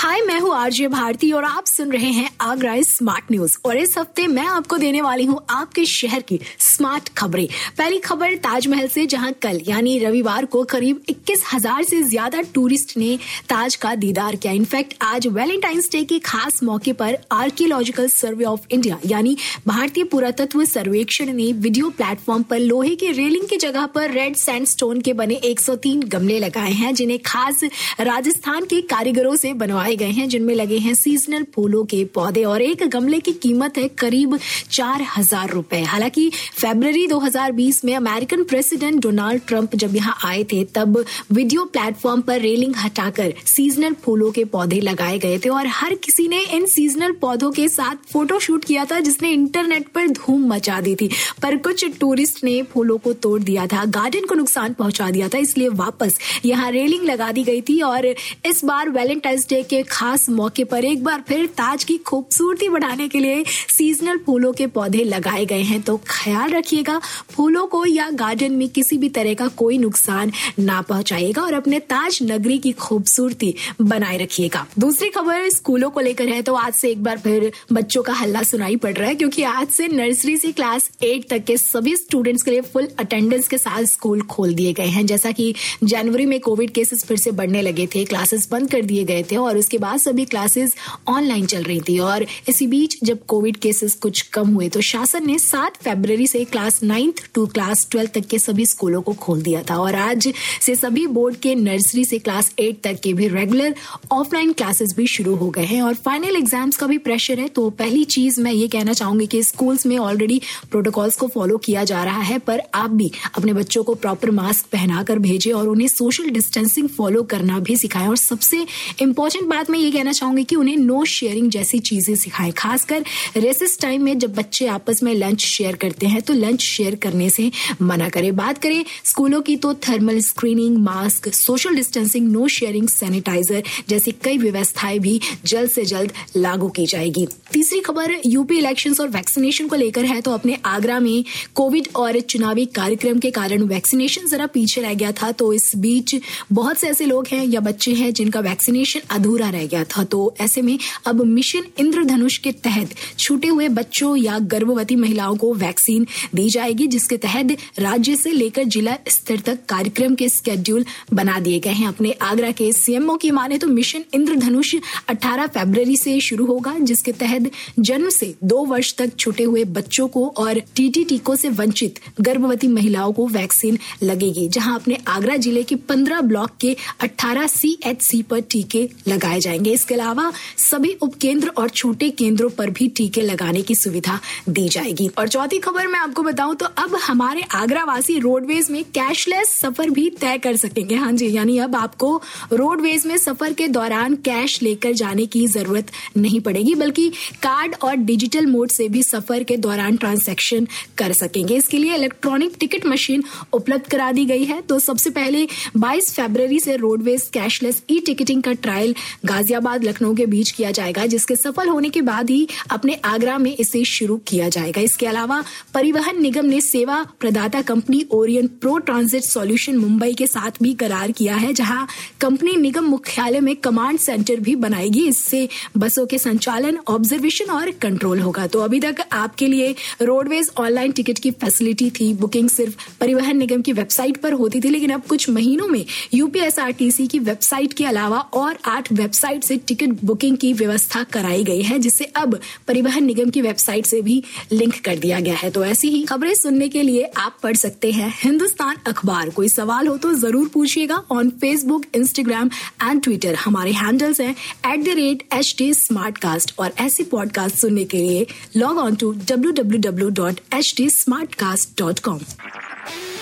हाय मैं हूँ आरजे भारती और आप सुन रहे हैं आगरा स्मार्ट न्यूज़ और इस हफ़्ते मैं आपको देने वाली हूँ आपके शहर की स्मार्ट खबरें। पहली खबर ताजमहल से, जहाँ कल, यानी रविवार को करीब इक्कीस हज़ार से ज़्यादा टूरिस्ट ने ताज का दीदार किया। इनफैक्ट आज वैलेंटाइंस डे के खास मौके पर आर्कियोलॉजिकल सर्वे ऑफ़ इंडिया यानी भारतीय पुरातत्व सर्वेक्षण ने वीडियो प्लेटफॉर्म पर लोहे की रेलिंग की जगह पर रेड सैंडस्टोन के बने 103 गमले लगाए हैं, जिन्हें खास राजस्थान के कारीगरों से बनवाए लगाए गए हैं, जिनमें लगे हैं सीजनल फूलों के पौधे और एक गमले की कीमत है करीब चार हज़ार रुपए। हालाँकि फरवरी 2020 में अमेरिकन प्रेसिडेंट डोनाल्ड ट्रंप जब यहाँ आए थे, तब वीडियो प्लेटफॉर्म पर रेलिंग हटाकर सीजनल फूलों के पौधे लगाए गए थे और हर किसी ने इन सीजनल पौधों के साथ फ़ोटो शूट किया था, जिसने इंटरनेट पर धूम मचा दी थी। पर कुछ टूरिस्ट ने फूलों को तोड़ दिया था गार्डन को नुकसान पहुँचा दिया था, इसलिए वापस यहाँ रेलिंग लगा दी गई थी और इस बार वैलेंटाइंस डे के खास मौके पर एक बार फिर ताज की खूबसूरती बढ़ाने के लिए सीजनल फूलों के पौधे लगाए गए हैं। तो ख्याल रखिएगा, फूलों को या गार्डन में किसी भी तरह का कोई नुकसान ना पहुंचाइएगा और अपने ताज नगरी की खूबसूरती बनाए रखिएगा। दूसरी खबर स्कूलों को लेकर है तो आज से एक बार फिर बच्चों का हल्ला सुनाई पड़ रहा है, क्योंकि आज से नर्सरी से क्लास एट तक के सभी स्टूडेंट्स के लिए फुल अटेंडेंस के साथ स्कूल खोल दिए गए हैं। जैसा कि जनवरी में कोविड केसेस फिर से बढ़ने लगे थे क्लासेस बंद कर दिए गए थे और उसके बाद सभी क्लासेस ऑनलाइन चल रही थी और इसी बीच जब कोविड केसेस कुछ कम हुए तो शासन ने सात फरवरी से class ninth to class twelfth तक के सभी स्कूलों को खोल दिया था और आज से सभी बोर्ड के नर्सरी से क्लास एट तक के भी रेगुलर ऑफलाइन क्लासेस भी शुरू हो गए हैं। और फाइनल एग्ज़ाम्स का भी प्रेशर है तो पहली चीज़ मैं ये कहना चाहूँगी कि स्कूल्स में ऑलरेडी प्रोटोकॉल्स को फॉलो किया जा रहा है, पर आप भी अपने बच्चों को प्रॉपर मास्क पहनाकर भेजें और उन्हें सोशल डिस्टेंसिंग फॉलो करना भी सिखाएँ। और सबसे इंपॉर्टेंट बात मैं ये कहना चाहूँगी कि उन्हें नो शेयरिंग जैसी चीज़ें सिखाएँ। खासकर रेसिस टाइम में जब बच्चे आपस में लंच शेयर करते हैं तो लंच शेयर करने से मना करें। बात करें स्कूलों की तो thermal screening mask social distancing no sharing sanitizer जैसी कई व्यवस्थाएँ भी जल्द से जल्द लागू की जाएगी। तीसरी खबर यूपी इलेक्शन और वैक्सीनेशन को लेकर है तो अपने आगरा में कोविड और चुनावी कार्यक्रम के कारण वैक्सीनेशन जरा पीछे रह गया था तो इस बीच बहुत से ऐसे लोग हैं या बच्चे हैं जिनका वैक्सीनेशन अधूरा रह गया था। तो ऐसे में अब मिशन इंद्रधनुष के तहत छूटे हुए बच्चों या गर्भवती महिलाओं को वैक्सीन दी जाएगी, जिसके तहत राज्य से लेकर जिला स्तर तक कार्यक्रम के स्केड्यूल बना दिए गए हैं। अपने आगरा के सीएमओ की माने तो मिशन इंद्रधनुष 18 फरवरी से शुरू होगा, जिसके तहत जन्म से दो वर्ष तक छूटे हुए बच्चों को और टीटी टीकों से वंचित गर्भवती महिलाओं को वैक्सीन लगेगी, जहाँ अपने आगरा ज़िले के 15 ब्लॉक के 18 सीएचसी पर टीके लगाए जाएँगे। इसके अलावा सभी उपकेंद्र और छोटे केंद्रों पर भी टीके लगाने की सुविधा दी जाएगी। और चौथी खबर मैं आपको बताऊँ तो अब हमारे आगरा वासी रोडवेज़ में कैशलेस सफ़र भी तय कर सकेंगे। हाँ जी, यानी अब आपको रोडवेज़ में सफ़र के दौरान कैश लेकर जाने की ज़रूरत नहीं पड़ेगी, बल्कि कार्ड और डिजिटल मोड से भी सफ़र के दौरान ट्रांसैक्शन कर सकेंगे। इसके लिए इलेक्ट्रॉनिक टिकट मशीन उपलब्ध करा दी गई है। तो सबसे पहले 22 फरवरी से रोडवेज़ कैशलेस ई टिकटिंग का ट्रायल गाजियाबाद लखनऊ के बीच किया जाएगा, जिसके सफल होने के बाद ही अपने आगरा में इसे शुरू किया जाएगा। इसके अलावा परिवहन निगम ने सेवा प्रदाता company Orion pro transit solution Mumbai के साथ भी करार किया है, जहाँ कंपनी निगम मुख्यालय में कमांड सेंटर भी बनाएगी। इससे बसों के संचालन, ऑब्जर्वेशन और कंट्रोल होगा। तो अभी तक आपके लिए रोडवेज़ ऑनलाइन टिकट की फैसिलिटी थी। बुकिंग सिर्फ़ परिवहन निगम की वेबसाइट पर होती थी, लेकिन अब कुछ महीनों में यूपीएसआरटीसी की वेबसाइट के अलावा और आठ वेबसाइट से टिकट बुकिंग की व्यवस्था कराई गई है, जिसे अब परिवहन निगम की वेबसाइट से भी लिंक कर दिया गया है। तो ऐसी ही खबरें सुनने के लिए आप पढ़ सकते हैं हिंदुस्तान अखबार। कोई सवाल हो तो ज़रूर पूछिएगा on Facebook Instagram and Twitter हमारे हैंडल्स हैं at the rate H T smart cast और ऐसी पॉडकास्ट सुनने के लिए log on to W W W dot H T smart cast dot com